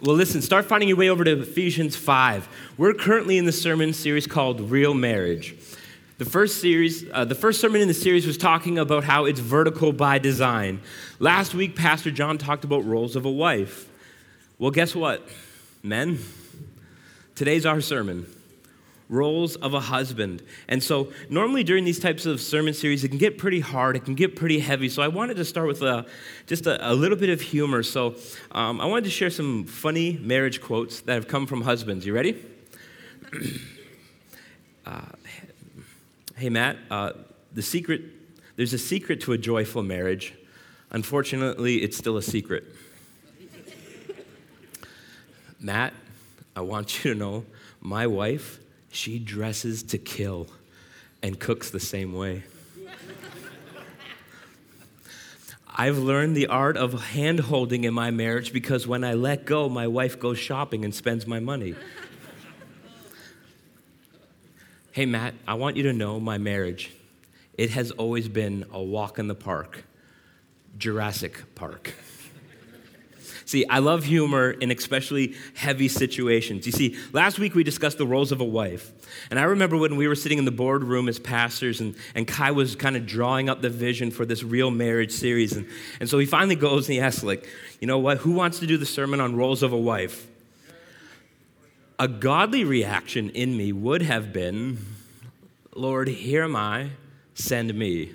Well, listen, start finding your way over to Ephesians 5. We're currently in the sermon series called Real Marriage. The first series, uh, the first sermon in the series was talking about how it's vertical by design. Last week, Pastor John talked about roles of a wife. Well, guess what, men? Today's our sermon roles of a husband. And so, normally during these types of sermon series, it can get pretty hard, it can get pretty heavy. So, I wanted to start with a, just a, a little bit of humor. So, um, I wanted to share some funny marriage quotes that have come from husbands. You ready? uh, hey, Matt, uh, the secret, there's a secret to a joyful marriage. Unfortunately, it's still a secret. Matt, I want you to know my wife she dresses to kill and cooks the same way. I've learned the art of hand holding in my marriage because when I let go, my wife goes shopping and spends my money. hey, Matt, I want you to know my marriage. It has always been a walk in the park, Jurassic Park. See, I love humor in especially heavy situations. You see, last week we discussed the roles of a wife. And I remember when we were sitting in the boardroom as pastors, and, and Kai was kind of drawing up the vision for this real marriage series. And, and so he finally goes and he asks, like, you know what, who wants to do the sermon on roles of a wife? A godly reaction in me would have been, Lord, here am I, send me.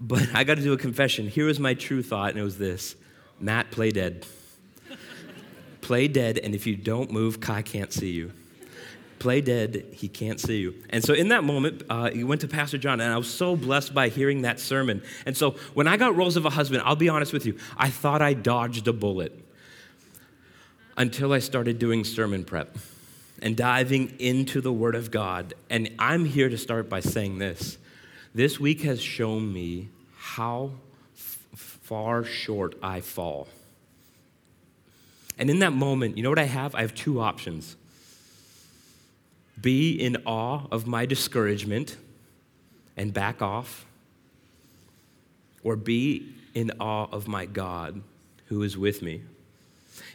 But I got to do a confession. Here was my true thought, and it was this Matt, play dead. play dead, and if you don't move, Kai can't see you. Play dead, he can't see you. And so in that moment, uh, he went to Pastor John, and I was so blessed by hearing that sermon. And so when I got roles of a husband, I'll be honest with you, I thought I dodged a bullet until I started doing sermon prep and diving into the Word of God. And I'm here to start by saying this. This week has shown me how far short I fall. And in that moment, you know what I have? I have two options be in awe of my discouragement and back off, or be in awe of my God who is with me.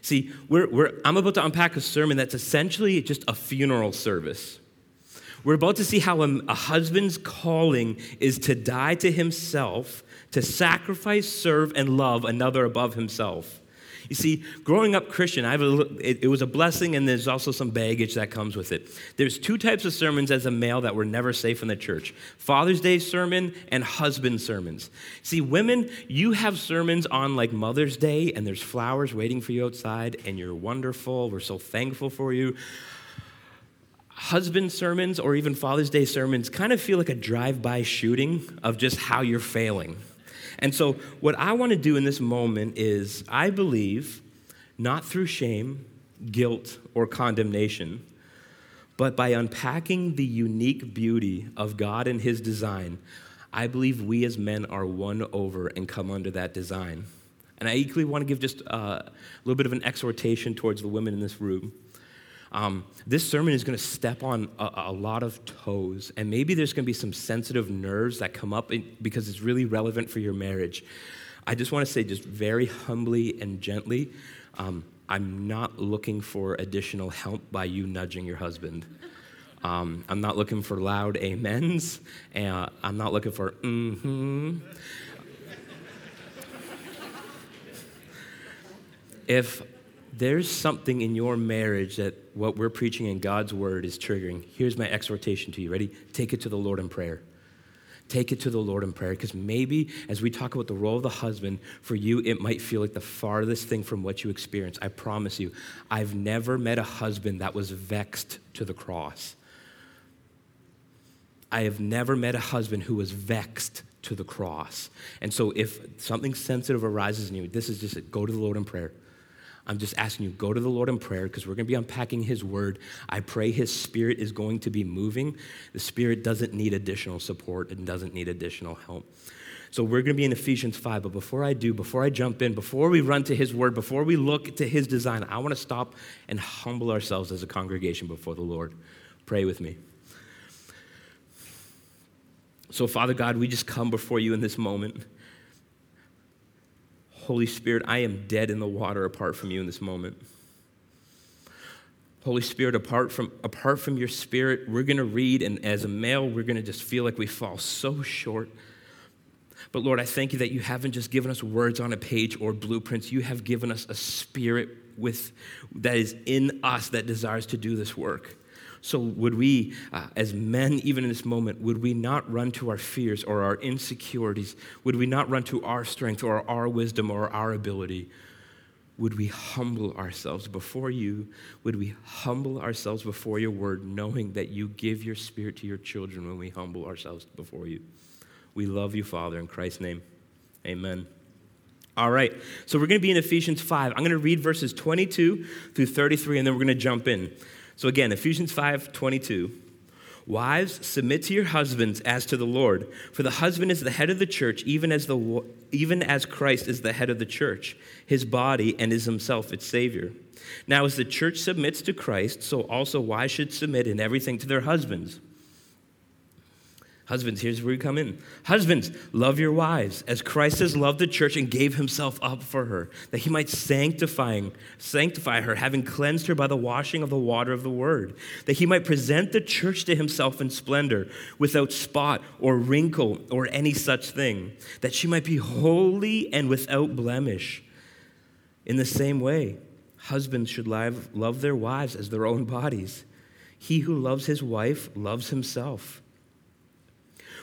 See, we're, we're, I'm about to unpack a sermon that's essentially just a funeral service. We're about to see how a, a husband's calling is to die to himself to sacrifice, serve, and love another above himself. You see, growing up Christian, I have a, it, it, was a blessing, and there's also some baggage that comes with it. There's two types of sermons as a male that were never safe in the church Father's Day sermon and husband sermons. See, women, you have sermons on like Mother's Day, and there's flowers waiting for you outside, and you're wonderful. We're so thankful for you. Husband sermons or even Father's Day sermons kind of feel like a drive by shooting of just how you're failing and so, what I want to do in this moment is I believe, not through shame, guilt, or condemnation, but by unpacking the unique beauty of God and His design, I believe we as men are won over and come under that design. And I equally want to give just uh, a little bit of an exhortation towards the women in this room. Um, this sermon is going to step on a, a, lot of toes, and maybe there's going to be some sensitive nerves that come up in, because it's really relevant for your marriage. I just want to say, just very humbly and gently, um, I'm not looking for additional help by you nudging your husband. Um, I'm not looking for loud amens, and uh, I'm not looking for mm-hmm. if there's something in your marriage that what we're preaching in God's word is triggering, here's my exhortation to you. Ready? Take it to the Lord in prayer. Take it to the Lord in prayer because maybe as we talk about the role of the husband, for you, it might feel like the farthest thing from what you experience. I promise you, I've never met a husband that was vexed to the cross. I have never met a husband who was vexed to the cross. And so if something sensitive arises in you, this is just it. Go to the Lord in prayer. I'm just asking you, go to the Lord in prayer because we're going to be unpacking His word. I pray His Spirit is going to be moving. The Spirit doesn't need additional support and doesn't need additional help. So we're going to be in Ephesians 5. But before I do, before I jump in, before we run to His word, before we look to His design, I want to stop and humble ourselves as a congregation before the Lord. Pray with me. So, Father God, we just come before you in this moment Holy Spirit, I am dead in the water apart from you in this moment. Holy Spirit, apart from, apart from your spirit, we're going to read, and as a male, we're going to just feel like we fall so short. But Lord, I thank you that you haven't just given us words on a page or blueprints. You have given us a spirit with, that is in us that desires to do this work. So, would we, uh, as men, even in this moment, would we not run to our fears or our insecurities? Would we not run to our strength or our wisdom or our ability? Would we humble ourselves before you? Would we humble ourselves before your word, knowing that you give your spirit to your children when we humble ourselves before you? We love you, Father, in Christ's name. Amen. All right, so we're going to be in Ephesians 5. I'm going to read verses 22 through 33, and then we're going to jump in. So again, Ephesians 5 22. Wives, submit to your husbands as to the Lord, for the husband is the head of the church, even as, the, even as Christ is the head of the church, his body, and is himself its Savior. Now, as the church submits to Christ, so also wives should submit in everything to their husbands. Husbands, here's where we come in. Husbands, love your wives as Christ has loved the church and gave himself up for her, that he might sanctifying, sanctify her, having cleansed her by the washing of the water of the word, that he might present the church to himself in splendor, without spot or wrinkle or any such thing, that she might be holy and without blemish. In the same way, husbands should love, love their wives as their own bodies. He who loves his wife loves himself.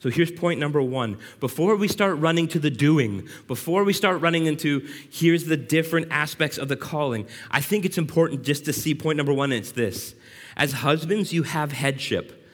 So here's point number one. Before we start running to the doing, before we start running into here's the different aspects of the calling, I think it's important just to see point number one, it's this. As husbands, you have headship,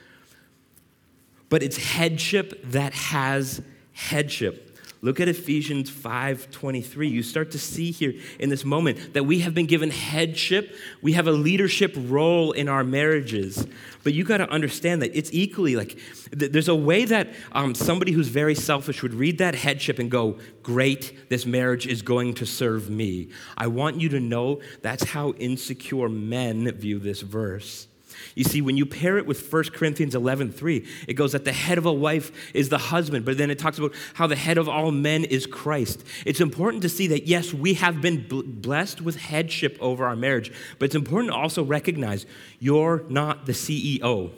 but it's headship that has headship. Look at Ephesians 5:23. You start to see here in this moment that we have been given headship. We have a leadership role in our marriages. But you got to understand that it's equally like th- there's a way that um, somebody who's very selfish would read that headship and go, "Great, this marriage is going to serve me." I want you to know that's how insecure men view this verse. You see, when you pair it with 1 Corinthians 11 3, it goes that the head of a wife is the husband, but then it talks about how the head of all men is Christ. It's important to see that, yes, we have been blessed with headship over our marriage, but it's important to also recognize you're not the CEO.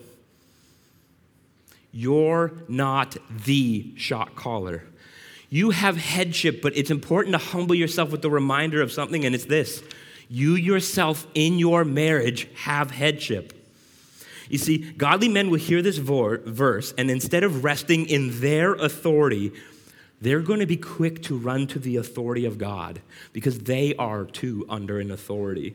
You're not the shot caller. You have headship, but it's important to humble yourself with the reminder of something, and it's this you yourself in your marriage have headship. You see, godly men will hear this verse, and instead of resting in their authority, they're going to be quick to run to the authority of God because they are too under an authority.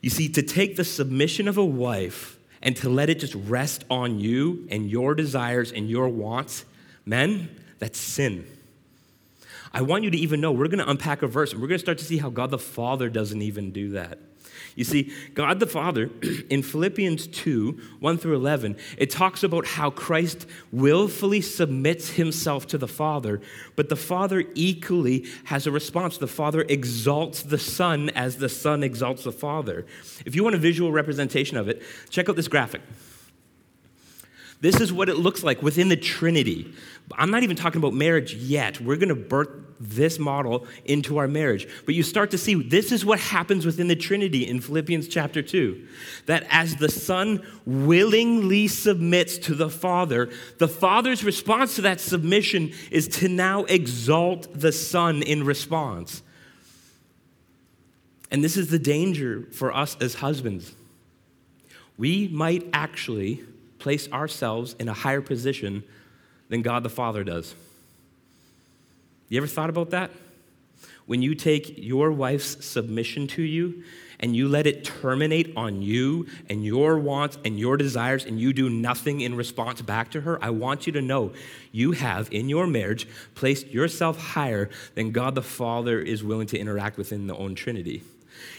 You see, to take the submission of a wife and to let it just rest on you and your desires and your wants, men, that's sin. I want you to even know we're going to unpack a verse and we're going to start to see how God the Father doesn't even do that. You see, God the Father, in Philippians 2 1 through 11, it talks about how Christ willfully submits himself to the Father, but the Father equally has a response. The Father exalts the Son as the Son exalts the Father. If you want a visual representation of it, check out this graphic. This is what it looks like within the Trinity. I'm not even talking about marriage yet. We're going to birth this model into our marriage. But you start to see this is what happens within the Trinity in Philippians chapter 2. That as the Son willingly submits to the Father, the Father's response to that submission is to now exalt the Son in response. And this is the danger for us as husbands. We might actually place ourselves in a higher position than God the Father does. You ever thought about that? When you take your wife's submission to you and you let it terminate on you and your wants and your desires and you do nothing in response back to her, I want you to know you have in your marriage placed yourself higher than God the Father is willing to interact within the own Trinity.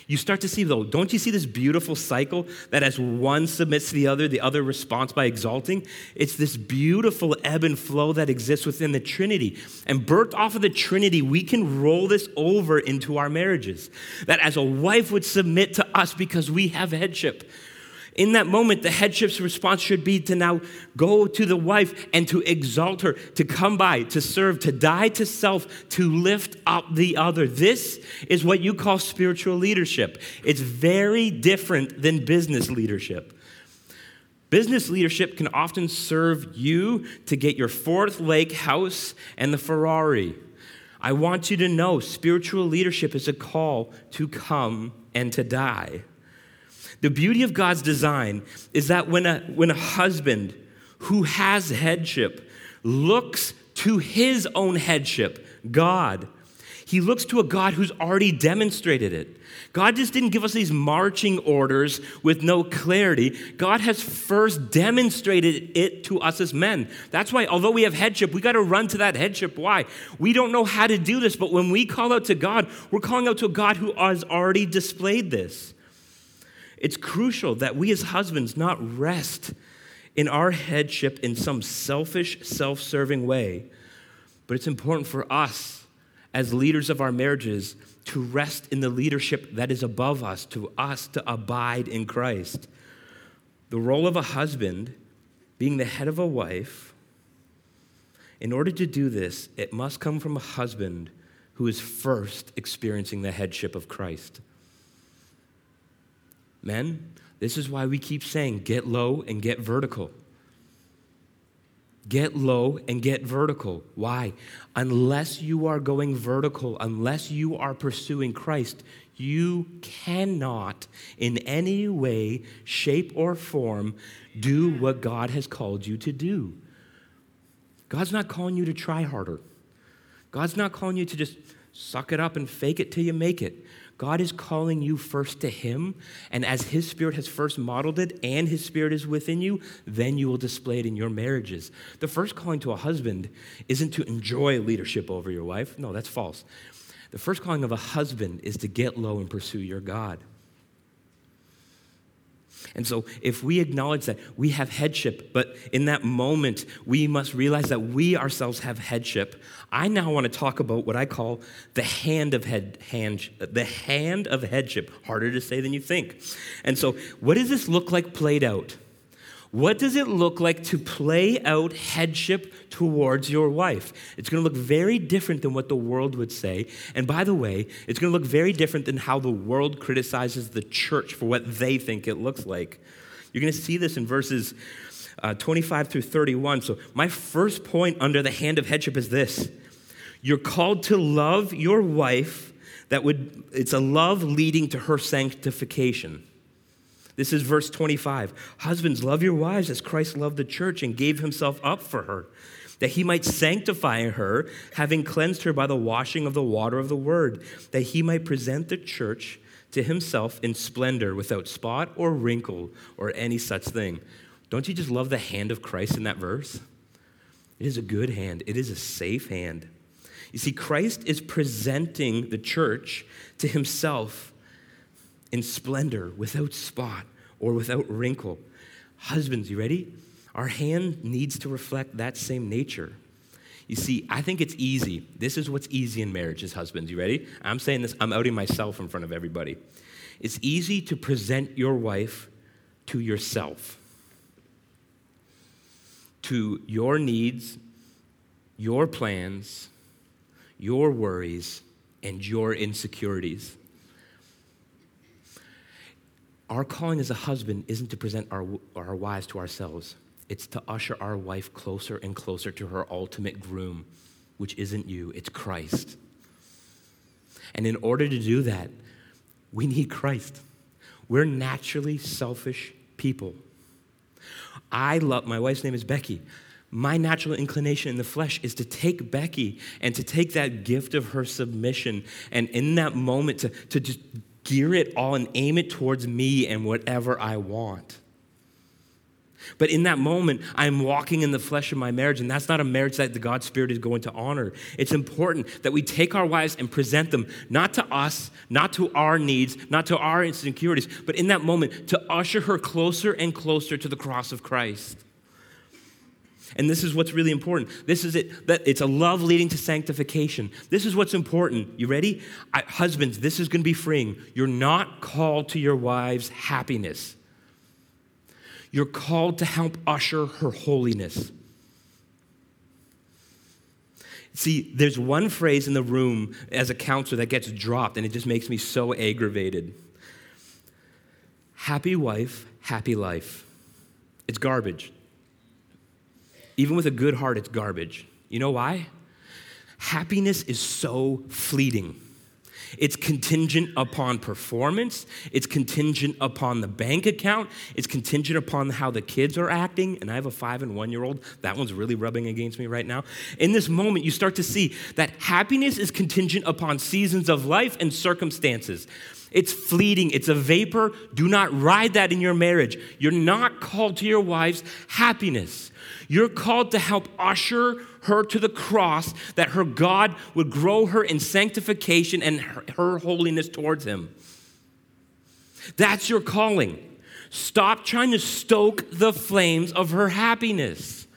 You start to see, though, don't you see this beautiful cycle that as one submits to the other, the other responds by exalting? It's this beautiful ebb and flow that exists within the Trinity. And birthed off of the Trinity, we can roll this over into our marriages. That as a wife would submit to us because we have headship. In that moment, the headship's response should be to now go to the wife and to exalt her, to come by, to serve, to die to self, to lift up the other. This is what you call spiritual leadership. It's very different than business leadership. Business leadership can often serve you to get your fourth lake house and the Ferrari. I want you to know spiritual leadership is a call to come and to die. The beauty of God's design is that when a, when a husband who has headship looks to his own headship, God, he looks to a God who's already demonstrated it. God just didn't give us these marching orders with no clarity. God has first demonstrated it to us as men. That's why, although we have headship, we got to run to that headship. Why? We don't know how to do this, but when we call out to God, we're calling out to a God who has already displayed this. It's crucial that we as husbands not rest in our headship in some selfish, self serving way, but it's important for us as leaders of our marriages to rest in the leadership that is above us, to us to abide in Christ. The role of a husband, being the head of a wife, in order to do this, it must come from a husband who is first experiencing the headship of Christ. Men, this is why we keep saying get low and get vertical. Get low and get vertical. Why? Unless you are going vertical, unless you are pursuing Christ, you cannot in any way, shape, or form do what God has called you to do. God's not calling you to try harder. God's not calling you to just suck it up and fake it till you make it. God is calling you first to Him, and as His Spirit has first modeled it and His Spirit is within you, then you will display it in your marriages. The first calling to a husband isn't to enjoy leadership over your wife. No, that's false. The first calling of a husband is to get low and pursue your God. And so, if we acknowledge that we have headship, but in that moment we must realize that we ourselves have headship, I now want to talk about what I call the hand of head, hand, the hand of headship. Harder to say than you think. And so, what does this look like played out? What does it look like to play out headship towards your wife? It's going to look very different than what the world would say. And by the way, it's going to look very different than how the world criticizes the church for what they think it looks like. You're going to see this in verses uh, 25 through 31. So, my first point under the hand of headship is this You're called to love your wife, that would, it's a love leading to her sanctification. This is verse 25. Husbands, love your wives as Christ loved the church and gave himself up for her, that he might sanctify her, having cleansed her by the washing of the water of the word, that he might present the church to himself in splendor, without spot or wrinkle or any such thing. Don't you just love the hand of Christ in that verse? It is a good hand, it is a safe hand. You see, Christ is presenting the church to himself in splendor, without spot or without wrinkle. Husbands, you ready? Our hand needs to reflect that same nature. You see, I think it's easy. This is what's easy in marriage as husbands. You ready? I'm saying this, I'm outing myself in front of everybody. It's easy to present your wife to yourself, to your needs, your plans, your worries, and your insecurities. Our calling as a husband isn't to present our, our wives to ourselves, it's to usher our wife closer and closer to her ultimate groom, which isn't you, it's Christ. And in order to do that, we need Christ. We're naturally selfish people. I love, my wife's name is Becky. My natural inclination in the flesh is to take Becky and to take that gift of her submission and in that moment to, to just gear it all and aim it towards me and whatever I want. But in that moment, I'm walking in the flesh of my marriage, and that's not a marriage that the God Spirit is going to honor. It's important that we take our wives and present them not to us, not to our needs, not to our insecurities, but in that moment to usher her closer and closer to the cross of Christ. And this is what's really important. This is it that it's a love leading to sanctification. This is what's important. You ready? I, husbands, this is going to be freeing. You're not called to your wife's happiness. You're called to help usher her holiness. See, there's one phrase in the room as a counselor that gets dropped, and it just makes me so aggravated. Happy wife, happy life. It's garbage. Even with a good heart, it's garbage. You know why? Happiness is so fleeting. It's contingent upon performance. It's contingent upon the bank account. It's contingent upon how the kids are acting. And I have a five and one year old. That one's really rubbing against me right now. In this moment, you start to see that happiness is contingent upon seasons of life and circumstances. It's fleeting, it's a vapor. Do not ride that in your marriage. You're not called to your wife's happiness. You're called to help usher her to the cross, that her God would grow her in sanctification and her, her holiness towards Him. That's your calling. Stop trying to stoke the flames of her happiness.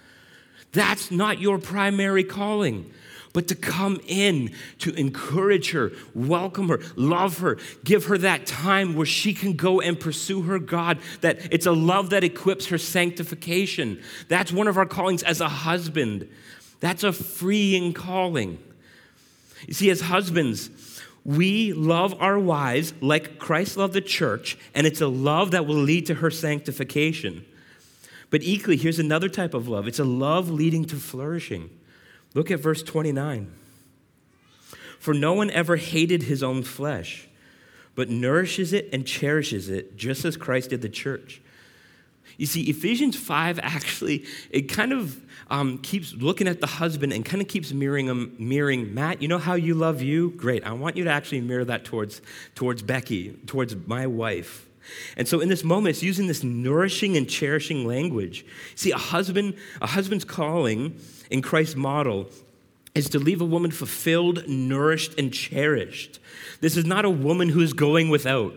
That's not your primary calling but to come in to encourage her, welcome her, love her, give her that time where she can go and pursue her God. That it's a love that equips her sanctification. That's one of our callings as a husband. That's a freeing calling. You see, as husbands, we love our wives like Christ loved the church, and it's a love that will lead to her sanctification. But equally, here's another type of love it's a love leading to flourishing. Look at verse 29. For no one ever hated his own flesh, but nourishes it and cherishes it, just as Christ did the church. You see, Ephesians 5 actually, it kind of um, keeps looking at the husband and kind of keeps mirroring him, mirroring Matt, you know how you love you? Great. I want you to actually mirror that towards, towards Becky, towards my wife. And so in this moment, it's using this nourishing and cherishing language. See, a husband, a husband's calling in Christ's model is to leave a woman fulfilled, nourished, and cherished. This is not a woman who is going without.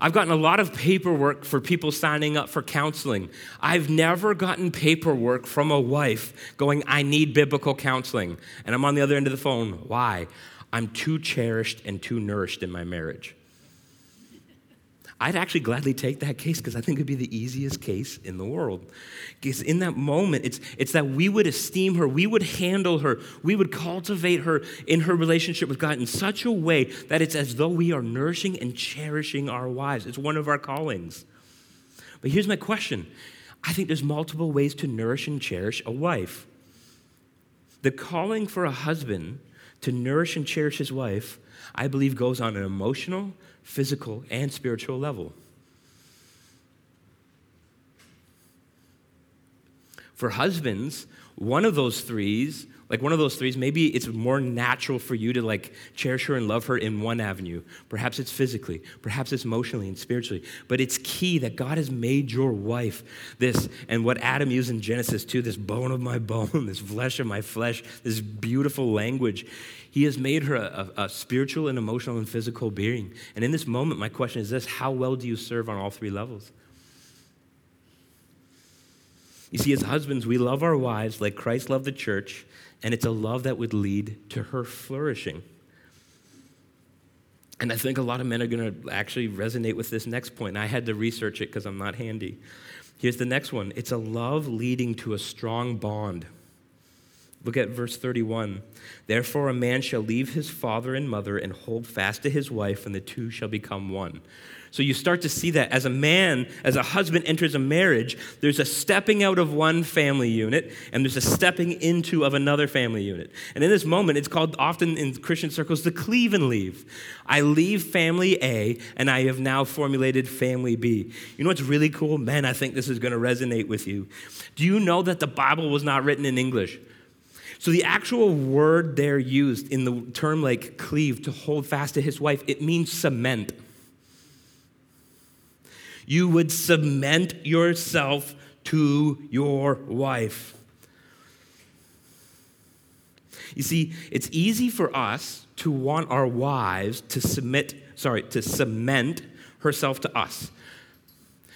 I've gotten a lot of paperwork for people signing up for counseling. I've never gotten paperwork from a wife going, I need biblical counseling. And I'm on the other end of the phone. Why? I'm too cherished and too nourished in my marriage. I'd actually gladly take that case because I think it'd be the easiest case in the world. Because in that moment, it's, it's that we would esteem her, we would handle her, we would cultivate her in her relationship with God in such a way that it's as though we are nourishing and cherishing our wives. It's one of our callings. But here's my question I think there's multiple ways to nourish and cherish a wife. The calling for a husband to nourish and cherish his wife, I believe, goes on an emotional, physical, and spiritual level. For husbands, one of those threes, like one of those threes, maybe it's more natural for you to like cherish her and love her in one avenue. Perhaps it's physically, perhaps it's emotionally and spiritually. But it's key that God has made your wife this, and what Adam used in Genesis 2, this bone of my bone, this flesh of my flesh, this beautiful language. He has made her a, a, a, spiritual and emotional and physical being. And in this moment, my question is this how well do you serve on all three levels? You see, as husbands, we love our wives like Christ loved the church, and it's a love that would lead to her flourishing. And I think a lot of men are going to actually resonate with this next point. I had to research it because I'm not handy. Here's the next one it's a love leading to a strong bond. Look at verse 31. Therefore, a man shall leave his father and mother and hold fast to his wife, and the two shall become one. So you start to see that as a man, as a husband enters a marriage, there's a stepping out of one family unit and there's a stepping into of another family unit. And in this moment, it's called often in Christian circles the cleave and leave. I leave family A and I have now formulated family B. You know what's really cool? Man, I think this is going to resonate with you. Do you know that the Bible was not written in English? So the actual word there used in the term like cleave, to hold fast to his wife, it means cement. You would cement yourself to your wife. You see, it's easy for us to want our wives to submit, sorry, to cement herself to us.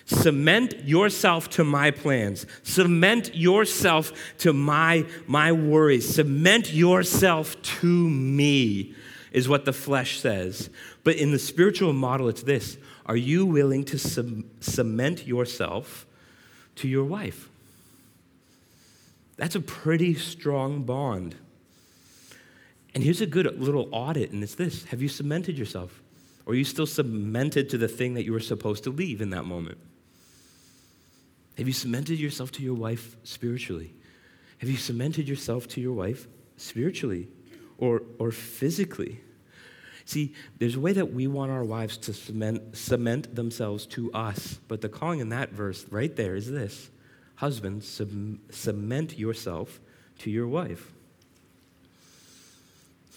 Cement yourself to my plans. Cement yourself to my, my worries. Cement yourself to me, is what the flesh says. But in the spiritual model, it's this Are you willing to cement yourself to your wife? That's a pretty strong bond. And here's a good little audit, and it's this Have you cemented yourself? Or are you still cemented to the thing that you were supposed to leave in that moment? Have you cemented yourself to your wife spiritually? Have you cemented yourself to your wife spiritually or, or physically? See, there's a way that we want our wives to cement, cement themselves to us, but the calling in that verse right there is this Husbands, sub, cement yourself to your wife.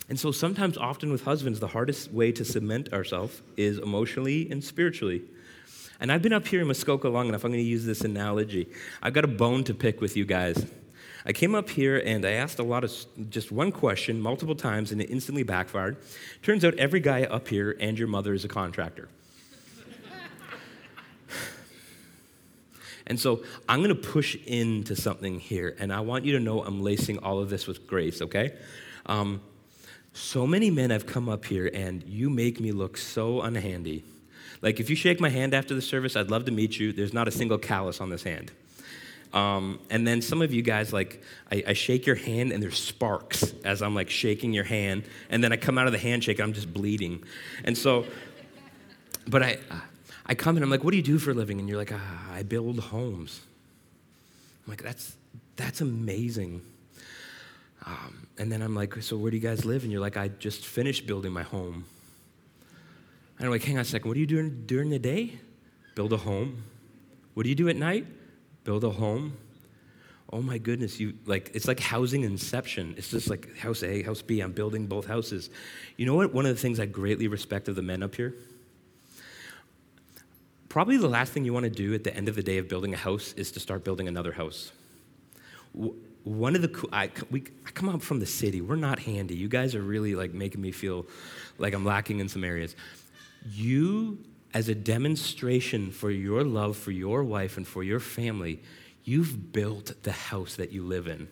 And so, sometimes, often with husbands, the hardest way to cement ourselves is emotionally and spiritually. And I've been up here in Muskoka long enough, I'm going to use this analogy. I've got a bone to pick with you guys. I came up here and I asked a lot of just one question multiple times and it instantly backfired. Turns out every guy up here and your mother is a contractor. and so I'm going to push into something here and I want you to know I'm lacing all of this with grace, okay? Um, so many men have come up here and you make me look so unhandy. Like, if you shake my hand after the service, I'd love to meet you. There's not a single callus on this hand. Um, and then some of you guys, like, I, I, shake your hand and there's sparks as I'm like shaking your hand. And then I come out of the handshake and I'm just bleeding. And so, but I, I come and I'm like, what do you do for a living? And you're like, ah, I build homes. I'm like, that's, that's amazing. Um, and then I'm like, so where do you guys live? And you're like, I just finished building my home. And I'm like, hang on a second, what are you doing during the day? Build a home. What do you do at night? Build a home. Oh my goodness, you like it's like housing inception. It's just like house A, house B. I'm building both houses. You know what? One of the things I greatly respect of the men up here? Probably the last thing you want to do at the end of the day of building a house is to start building another house. One of the I, we, I come up from the city. We're not handy. You guys are really like making me feel like I'm lacking in some areas you, as a demonstration for your love for your wife and for your family, you've built the house that you live in.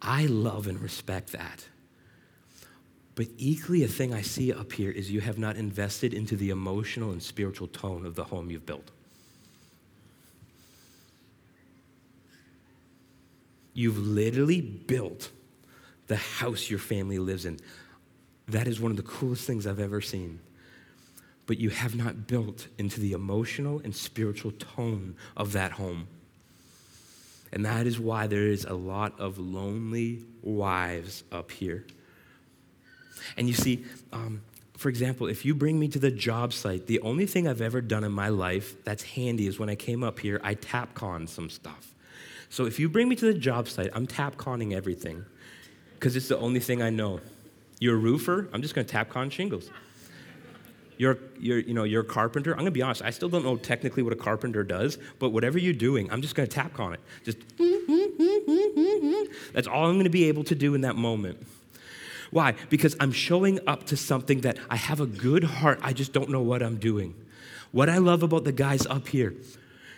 I love and respect that. But equally, a thing I see up here is you have not invested into the emotional and spiritual tone of the home you've built. You've literally built the house your family lives in. That is one of the coolest things I've ever seen but you have not built into the emotional and spiritual tone of that home. And that is why there is a lot of lonely wives up here. And you see, um, for example, if you bring me to the job site, the only thing I've ever done in my life that's handy is when I came up here, I Tapcon some stuff. So if you bring me to the job site, I'm Tapconning everything because it's the only thing I know. You're a roofer, I'm just going to Tapcon shingles. You're, you're, you know, you're a carpenter. I'm going to be honest, I still don't know technically what a carpenter does, but whatever you're doing, I'm just going to tap on it. Just, that's all I'm going to be able to do in that moment. Why? Because I'm showing up to something that I have a good heart, I just don't know what I'm doing. What I love about the guys up here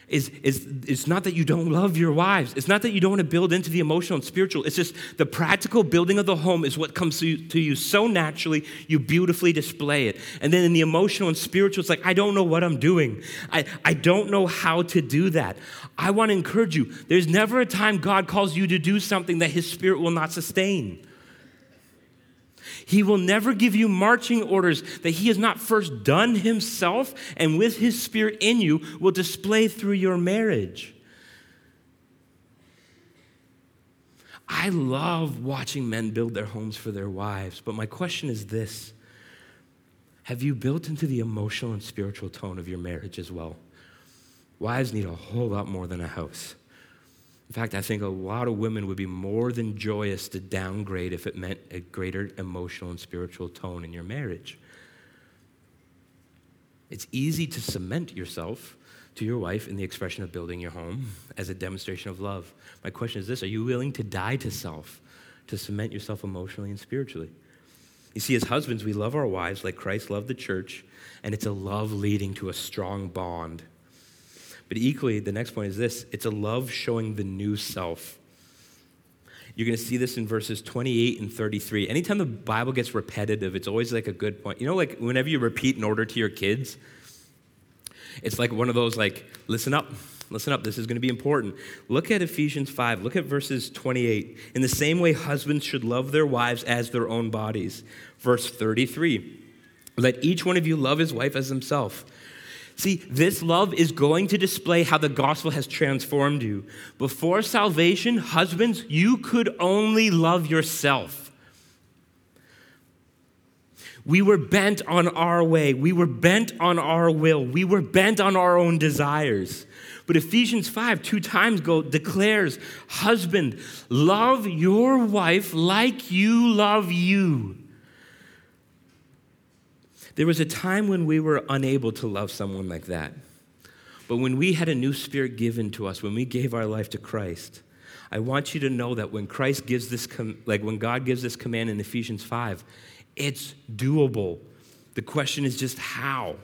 is, is it's not that you don't love your wives. It's not that you don't want to build into the emotional and spiritual. It's just the practical building of the home is what comes to you, to you so naturally, you beautifully display it. And then in the emotional and spiritual, it's like, I don't know what I'm doing. I, I don't know how to do that. I want to encourage you there's never a time God calls you to do something that His Spirit will not sustain. He will never give you marching orders that He has not first done Himself and with His Spirit in you will display through your marriage. I love watching men build their homes for their wives, but my question is this Have you built into the emotional and spiritual tone of your marriage as well? Wives need a whole lot more than a house. In fact, I think a lot of women would be more than joyous to downgrade if it meant a greater emotional and spiritual tone in your marriage. It's easy to cement yourself to your wife in the expression of building your home as a demonstration of love. My question is this Are you willing to die to self, to cement yourself emotionally and spiritually? You see, as husbands, we love our wives like Christ loved the church, and it's a love leading to a strong bond. But equally, the next point is this it's a love showing the new self. You're going to see this in verses 28 and 33. Anytime the Bible gets repetitive, it's always like a good point. You know, like whenever you repeat an order to your kids, it's like one of those, like, listen up, listen up, this is going to be important. Look at Ephesians 5, look at verses 28. In the same way, husbands should love their wives as their own bodies. Verse 33, let each one of you love his wife as himself. See, this love is going to display how the gospel has transformed you. Before salvation, husbands, you could only love yourself. We were bent on our way. We were bent on our will. We were bent on our own desires. But Ephesians 5, two times go, declares, Husband, love your wife like you love you. There was a time when we were unable to love someone like that. But when we had a new spirit given to us, when we gave our life to Christ, I want you to know that when Christ gives this, com- like when God gives this command in Ephesians 5, it's doable. The question is just how.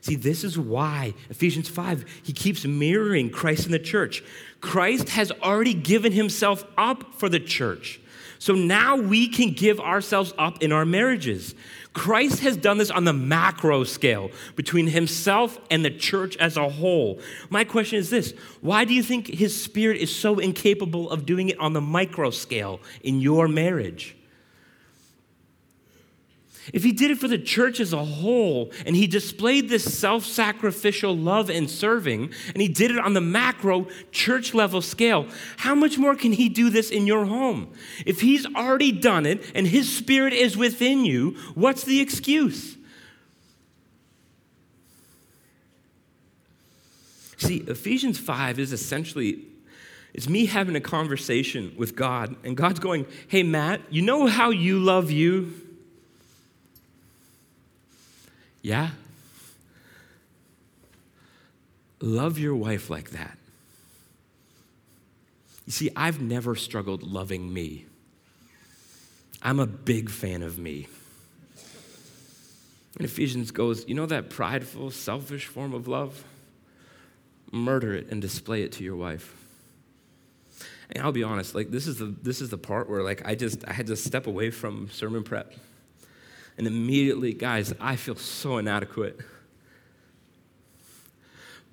See, this is why Ephesians 5, he keeps mirroring Christ in the church. Christ has already given himself up for the church. So now we can give ourselves up in our marriages. Christ has done this on the macro scale between himself and the church as a whole. My question is this why do you think his spirit is so incapable of doing it on the micro scale in your marriage? If he did it for the church as a whole and he displayed this self sacrificial love and serving, and he did it on the macro church level scale, how much more can he do this in your home? If he's already done it and his spirit is within you, what's the excuse? See, Ephesians 5 is essentially it's me having a conversation with God, and God's going, Hey, Matt, you know how you love you? Yeah? Love your wife like that. You see, I've never struggled loving me. I'm a big fan of me. And Ephesians goes, you know that prideful, selfish form of love? Murder it and display it to your wife. And I'll be honest, like this is the this is the part where like I just I had to step away from sermon prep and immediately, guys, I feel so inadequate.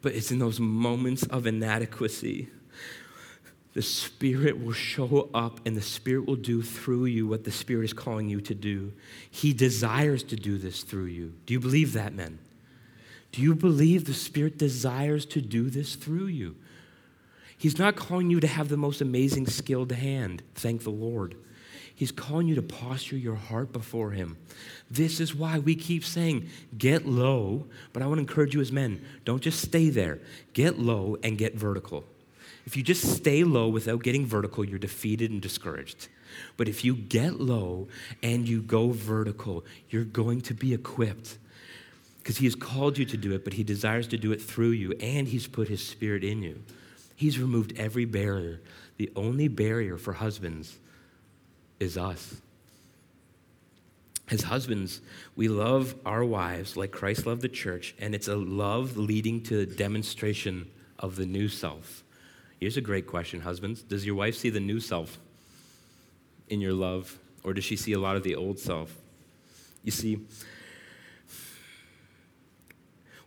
But it's in those moments of inadequacy the Spirit will show up and the Spirit will do through you what the Spirit is calling you to do. He desires to do this through you. Do you believe that, men? Do you believe the Spirit desires to do this through you? He's not calling you to have the most amazing skilled hand, thank the Lord. He's calling you to posture your heart before Him. This is why we keep saying, get low. But I want to encourage you as men, don't just stay there. Get low and get vertical. If you just stay low without getting vertical, you're defeated and discouraged. But if you get low and you go vertical, you're going to be equipped because He has called you to do it, but He desires to do it through you, and He's put His Spirit in you. He's removed every barrier. The only barrier for husbands is us. As husbands, we love our wives like Christ loved the church, and it's a love leading to demonstration of the new self. Here's a great question, husbands. Does your wife see the new self in your love, or does she see a lot of the old self? You see,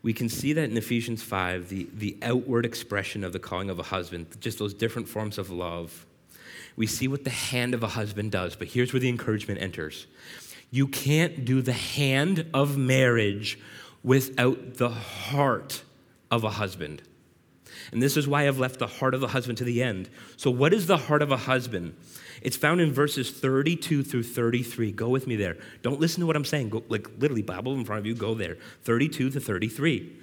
we can see that in Ephesians 5, the, the outward expression of the calling of a husband, just those different forms of love we see what the hand of a husband does, but here's where the encouragement enters. You can't do the hand of marriage without the heart of a husband. And this is why I've left the heart of the husband to the end. So, what is the heart of a husband? It's found in verses 32 through 33. Go with me there. Don't listen to what I'm saying. Go, like literally, Bible in front of you, go there. 32 to 33.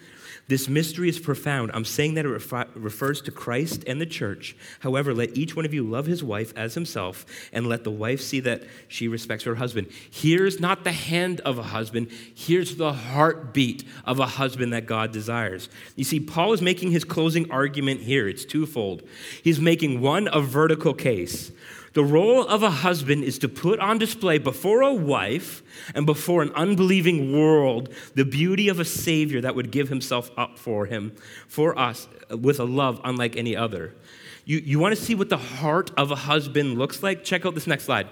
This mystery is profound. I'm saying that it refi- refers to Christ and the church. However, let each one of you love his wife as himself, and let the wife see that she respects her husband. Here's not the hand of a husband, here's the heartbeat of a husband that God desires. You see, Paul is making his closing argument here. It's twofold. He's making one, a vertical case. The role of a husband is to put on display before a wife and before an unbelieving world the beauty of a Savior that would give himself up for him, for us, with a love unlike any other. You, you want to see what the heart of a husband looks like? Check out this next slide.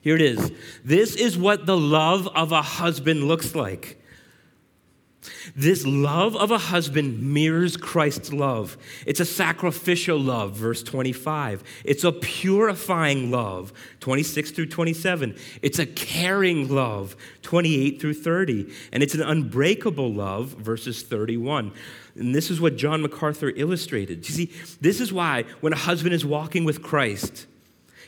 Here it is. This is what the love of a husband looks like. This love of a husband mirrors Christ's love. It's a sacrificial love, verse 25. It's a purifying love, 26 through 27. It's a caring love, 28 through 30. And it's an unbreakable love, verses 31. And this is what John MacArthur illustrated. You see, this is why when a husband is walking with Christ,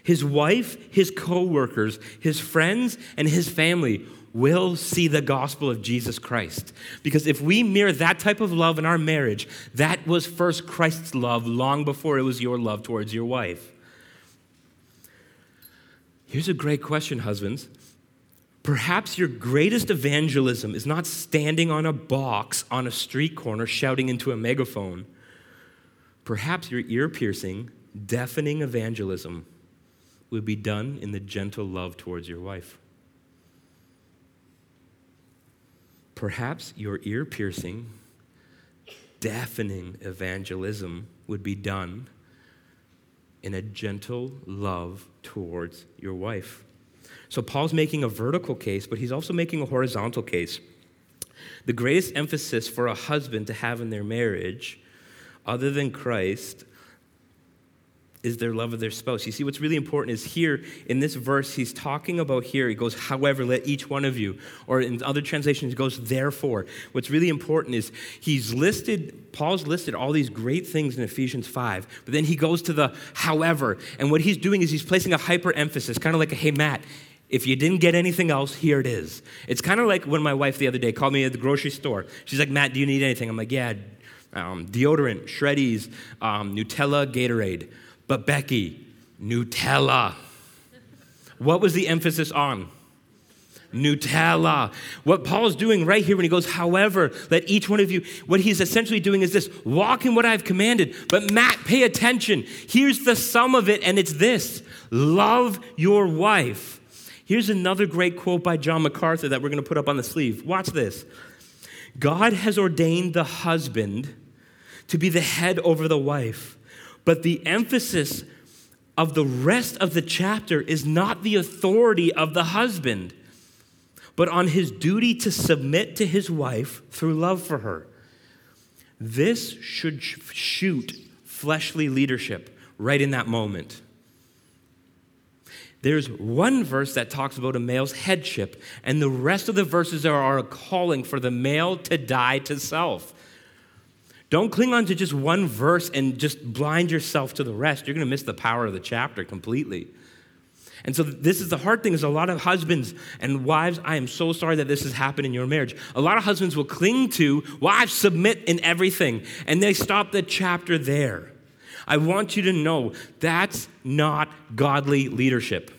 his wife, his co workers, his friends, and his family will see the gospel of Jesus Christ. Because if we mirror that type of love in our marriage, that was first Christ's love long before it was your love towards your wife. Here's a great question, husbands. Perhaps your greatest evangelism is not standing on a box on a street corner shouting into a megaphone. Perhaps your ear piercing, deafening evangelism would be done in the gentle love towards your wife. Perhaps your ear piercing, deafening evangelism would be done in a gentle love towards your wife. So, Paul's making a vertical case, but he's also making a horizontal case. The greatest emphasis for a husband to have in their marriage, other than Christ, is their love of their spouse. You see, what's really important is here in this verse, he's talking about here, he goes, however, let each one of you. Or in other translations, he goes, therefore. What's really important is he's listed, Paul's listed all these great things in Ephesians 5, but then he goes to the however. And what he's doing is he's placing a hyper emphasis, kind of like a, hey, Matt, if you didn't get anything else, here it is. It's kind of like when my wife the other day called me at the grocery store. She's like, Matt, do you need anything? I'm like, yeah, um, deodorant, Shreddies, um, Nutella, Gatorade. But Becky, Nutella. What was the emphasis on? Nutella. What Paul's doing right here when he goes, however, let each one of you, what he's essentially doing is this walk in what I've commanded. But Matt, pay attention. Here's the sum of it, and it's this love your wife. Here's another great quote by John MacArthur that we're going to put up on the sleeve. Watch this God has ordained the husband to be the head over the wife but the emphasis of the rest of the chapter is not the authority of the husband, but on his duty to submit to his wife through love for her. This should shoot fleshly leadership right in that moment. There's one verse that talks about a male's headship, and the rest of the verses are a calling for the male to die to self. Don't cling on to just one verse and just blind yourself to the rest. You're going to miss the power of the chapter completely. And so this is the hard thing is a lot of husbands and wives, I am so sorry that this has happened in your marriage. A lot of husbands will cling to, wives submit in everything, and they stop the chapter there. I want you to know that's not godly leadership.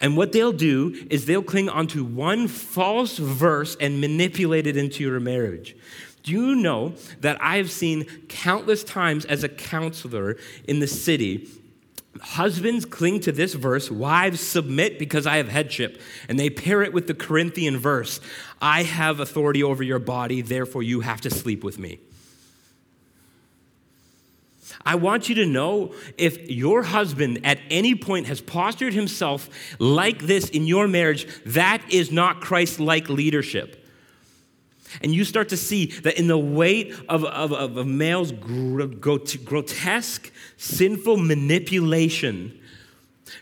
And what they'll do is they'll cling onto one false verse and manipulate it into your marriage. Do you know that I have seen countless times as a counselor in the city Husbands cling to this verse, wives submit because I have headship. And they pair it with the Corinthian verse I have authority over your body, therefore you have to sleep with me. I want you to know if your husband at any point has postured himself like this in your marriage, that is not Christ like leadership. And you start to see that in the weight of, of, of a male's grotesque, sinful manipulation,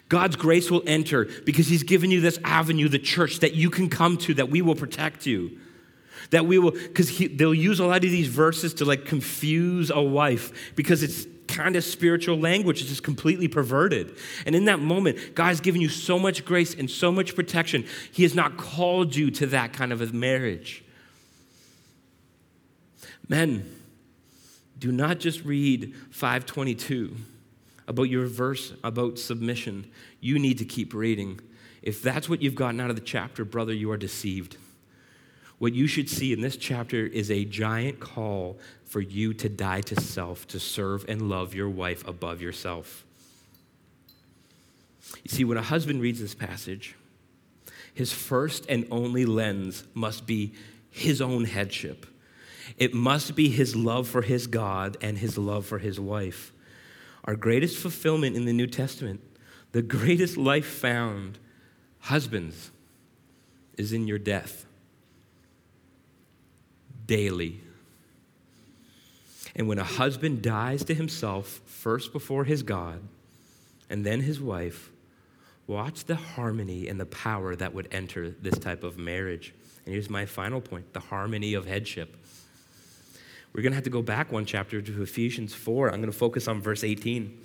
God's grace will enter because He's given you this avenue, the church, that you can come to, that we will protect you. That we will, because they'll use a lot of these verses to like confuse a wife because it's kind of spiritual language is just completely perverted. And in that moment, God's given you so much grace and so much protection. He has not called you to that kind of a marriage. Men, do not just read 522 about your verse about submission. You need to keep reading. If that's what you've gotten out of the chapter, brother, you are deceived. What you should see in this chapter is a giant call for you to die to self, to serve and love your wife above yourself. You see, when a husband reads this passage, his first and only lens must be his own headship. It must be his love for his God and his love for his wife. Our greatest fulfillment in the New Testament, the greatest life found, husbands, is in your death daily. And when a husband dies to himself, first before his God and then his wife, watch the harmony and the power that would enter this type of marriage. And here's my final point the harmony of headship. We're going to have to go back one chapter to Ephesians 4. I'm going to focus on verse 18.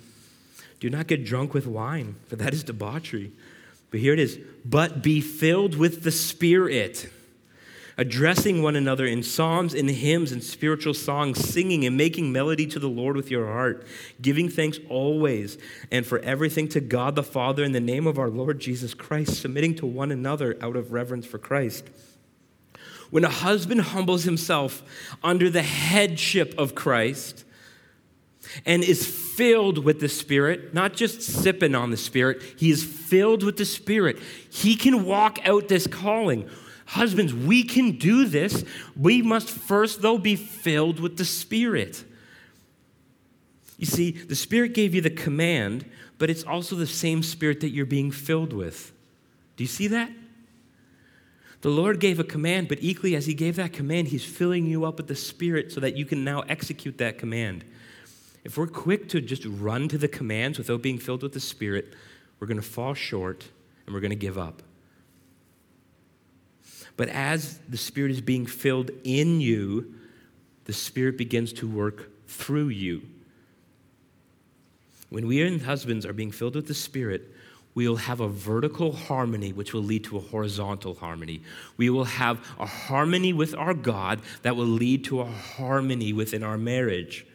Do not get drunk with wine, for that is debauchery. But here it is, but be filled with the Spirit addressing one another in psalms and hymns and spiritual songs, singing and making melody to the Lord with your heart, giving thanks always and for everything to God the Father in the name of our Lord Jesus Christ, submitting to one another out of reverence for Christ. When a husband humbles himself under the headship of Christ, and is filled with the Spirit, not just sipping on the Spirit, he is filled with the Spirit. He can walk out this calling. Husbands, we can do this. We must first, though, be filled with the Spirit. You see, the Spirit gave you the command, but it's also the same Spirit that you're being filled with. Do you see that? The Lord gave a command, but equally as He gave that command, He's filling you up with the Spirit so that you can now execute that command. If we're quick to just run to the commands without being filled with the Spirit, we're going to fall short and we're going to give up. But as the Spirit is being filled in you, the Spirit begins to work through you. When we and husbands are being filled with the Spirit, we will have a vertical harmony which will lead to a horizontal harmony. We will have a harmony with our God that will lead to a harmony within our marriage.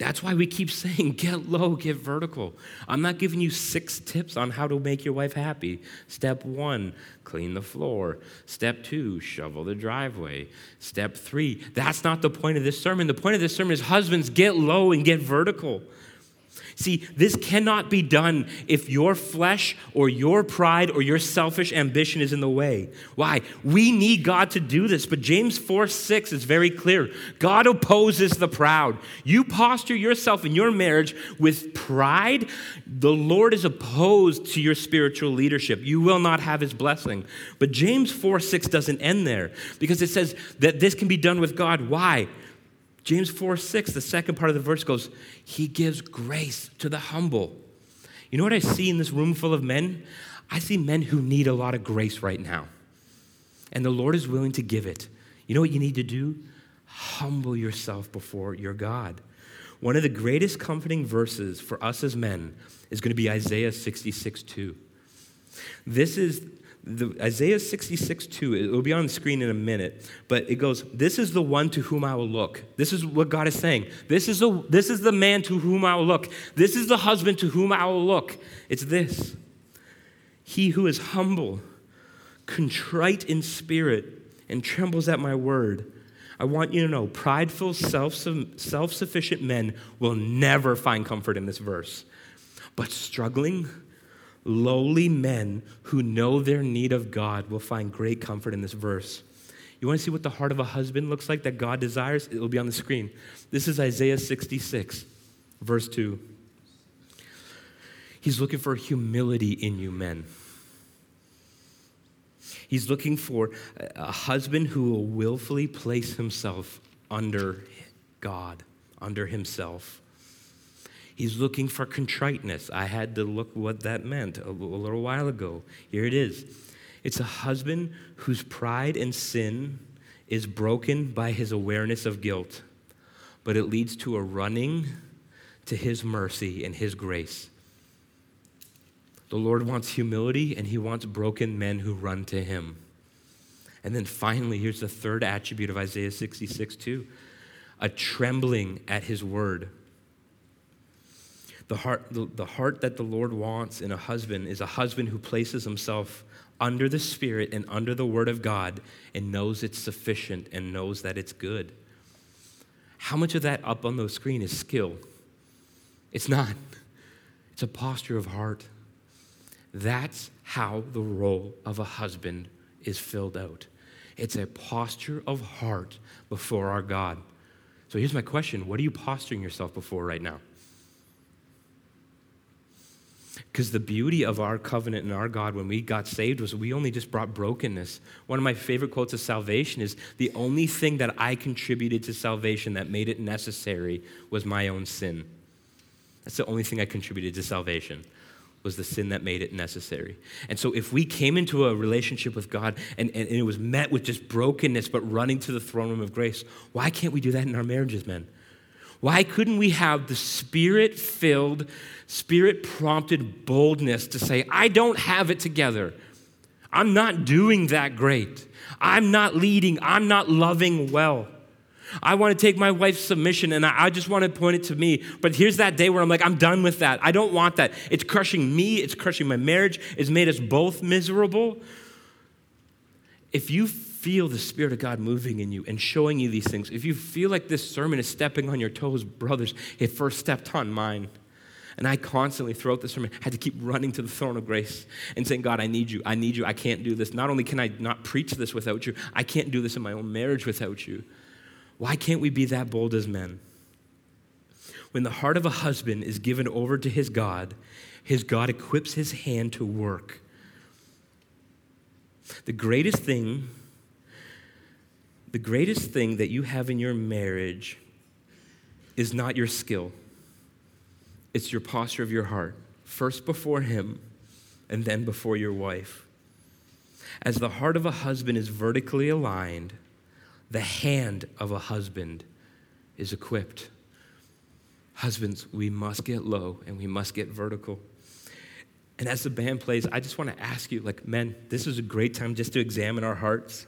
That's why we keep saying get low, get vertical. I'm not giving you six tips on how to make your wife happy. Step one, clean the floor. Step two, shovel the driveway. Step three, that's not the point of this sermon. The point of this sermon is husbands, get low and get vertical. See, this cannot be done if your flesh or your pride or your selfish ambition is in the way. Why? We need God to do this, but James 4 6 is very clear. God opposes the proud. You posture yourself in your marriage with pride, the Lord is opposed to your spiritual leadership. You will not have his blessing. But James 4 6 doesn't end there because it says that this can be done with God. Why? James 4 6, the second part of the verse goes, He gives grace to the humble. You know what I see in this room full of men? I see men who need a lot of grace right now. And the Lord is willing to give it. You know what you need to do? Humble yourself before your God. One of the greatest comforting verses for us as men is going to be Isaiah 66 2. This is the, Isaiah 66, 2, it will be on the screen in a minute, but it goes, This is the one to whom I will look. This is what God is saying. This is, a, this is the man to whom I will look. This is the husband to whom I will look. It's this He who is humble, contrite in spirit, and trembles at my word. I want you to know prideful, self sufficient men will never find comfort in this verse. But struggling, lowly men who know their need of God will find great comfort in this verse. You want to see what the heart of a husband looks like that God desires? It will be on the screen. This is Isaiah 66, verse 2. He's looking for humility in you, men. He's looking for a husband who will willfully place himself under God, under himself. He's looking for contriteness. I had to look what that meant a, little while ago. Here it is it's a husband whose pride and sin is broken by his awareness of guilt, but but it leads to a running to His mercy and His grace. The Lord wants humility and He wants broken men who run to Him. And then finally, here's the third attribute of Isaiah 66 2 a trembling at His word. The heart, the, the heart that the Lord wants in a husband is a husband who places himself under the Spirit and under the Word of God and knows it's sufficient and knows that it's good. How much of that up on the screen is skill? It's not. It's a posture of heart. That's how the role of a husband is filled out. It's a posture of heart before our God. So here's my question What are you posturing yourself before right now? Because the beauty of our covenant and our God when we got saved was we only just brought brokenness. One of my favorite quotes of salvation is the only thing that I contributed to salvation that made it necessary was my own sin. That's the only thing I contributed to salvation was the sin that made it necessary. And so if we came into a relationship with God and, and, and it was met with just brokenness but running to the throne room of grace, why can't we do that in our marriages, men? Why couldn't we have the spirit filled, spirit prompted boldness to say, I don't have it together? I'm not doing that great. I'm not leading. I'm not loving well. I want to take my wife's submission and I, just want to point it to me. But here's that day where I'm like, I'm done with that. I don't want that. It's crushing me, it's crushing my marriage, it's made us both miserable. If you feel the Spirit of God moving in you and showing you these things, if you feel like this sermon is stepping on your toes, brothers, it first stepped on mine. And I constantly, throughout the sermon, had to keep running to the throne of grace and saying, God, I need you. I need you. I can't do this. Not only can I not preach this without you, I can't do this in my own marriage without you. Why can't we be that bold as men? When the heart of a husband is given over to his God, his God equips his hand to work. The greatest thing the greatest thing that you have in your marriage is not your skill, it's your posture of your heart, first before Him and then before your wife. As the heart of a husband is vertically aligned, the hand of a husband is equipped. Husbands, we must get low and we must get vertical. And as the band plays, I just want to ask you, like, men, this is a great time just to examine our hearts.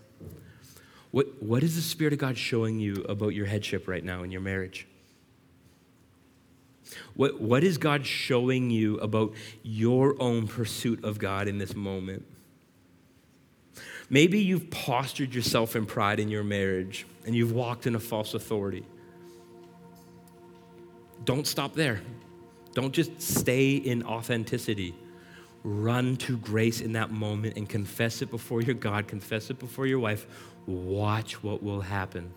What, what is the Spirit of God showing you about your headship right now in your marriage? What, what is God showing you about your own pursuit of God in this moment? Maybe you've postured yourself in pride in your marriage and you've walked in a false authority. Don't stop there. Don't just stay in authenticity. Run to grace in that moment and confess it before your God, confess it before your wife. Watch what will happen.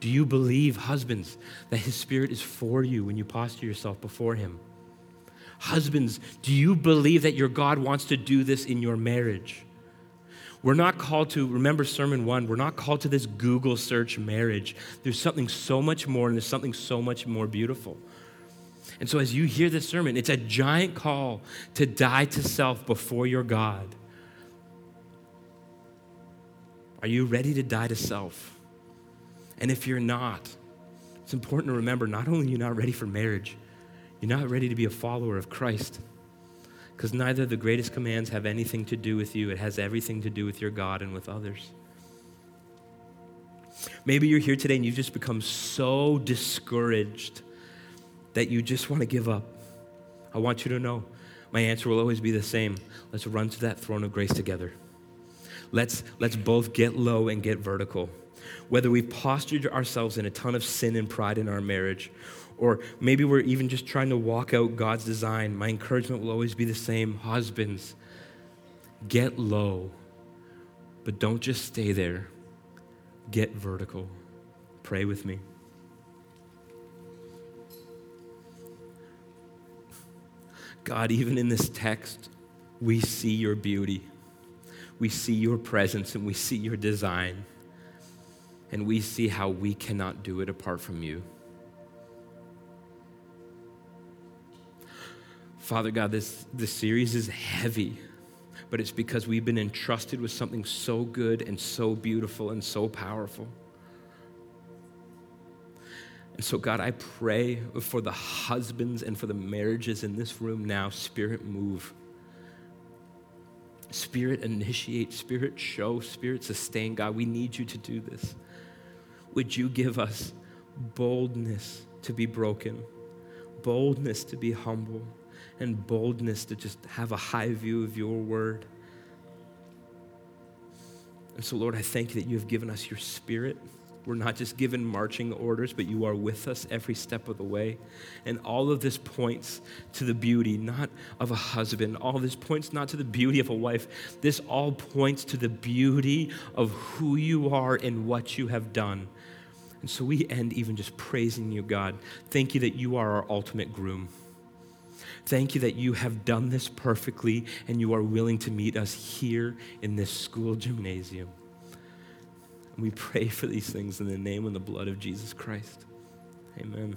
Do you believe, husbands, that His Spirit is for you when you posture yourself before Him? Husbands, do you believe that your God wants to do this in your marriage? We're not called to, remember Sermon One, we're not called to this Google search marriage. There's something so much more, and there's something so much more beautiful. And so, as you hear this sermon, it's a giant call to die to self before your God. Are you ready to die to self? And if you're not, it's important to remember not only are you not ready for marriage, you're not ready to be a follower of Christ. Because neither the greatest commands have anything to do with you, it has everything to do with your God and with others. Maybe you're here today and you've just become so discouraged that you just want to give up. I want you to know my answer will always be the same. Let's run to that throne of grace together. Let's, let's both get low and get vertical. Whether we've postured ourselves in a ton of sin and pride in our marriage, or maybe we're even just trying to walk out God's design, my encouragement will always be the same. Husbands, get low, but don't just stay there. Get vertical. Pray with me. God, even in this text, we see your beauty we see your presence and we see your design, and we see how we cannot do it apart from you. Father God, this, this series is heavy, but it's because we've been entrusted with something so good and so beautiful and so powerful. And so, God, I pray for the husbands and for the marriages in this room now. Spirit, move. Spirit, initiate. Spirit, show. Spirit, sustain. God, we need you to do this. Would you give us boldness to be broken, boldness to be humble, and boldness to just have a high view of your word? And so, Lord, I thank you that you have given us your spirit. We're not just given marching orders, but you are with us every step of the way. And all of this points to the beauty, not of a husband. All this points not to the beauty of a wife. This all points to the beauty of who you are and what you have done. And so we end even just praising you, God. Thank you that you are our ultimate groom. Thank you that you have done this perfectly and you are willing to meet us here in this school gymnasium. We pray for these things in the name and the blood of Jesus Christ. Amen.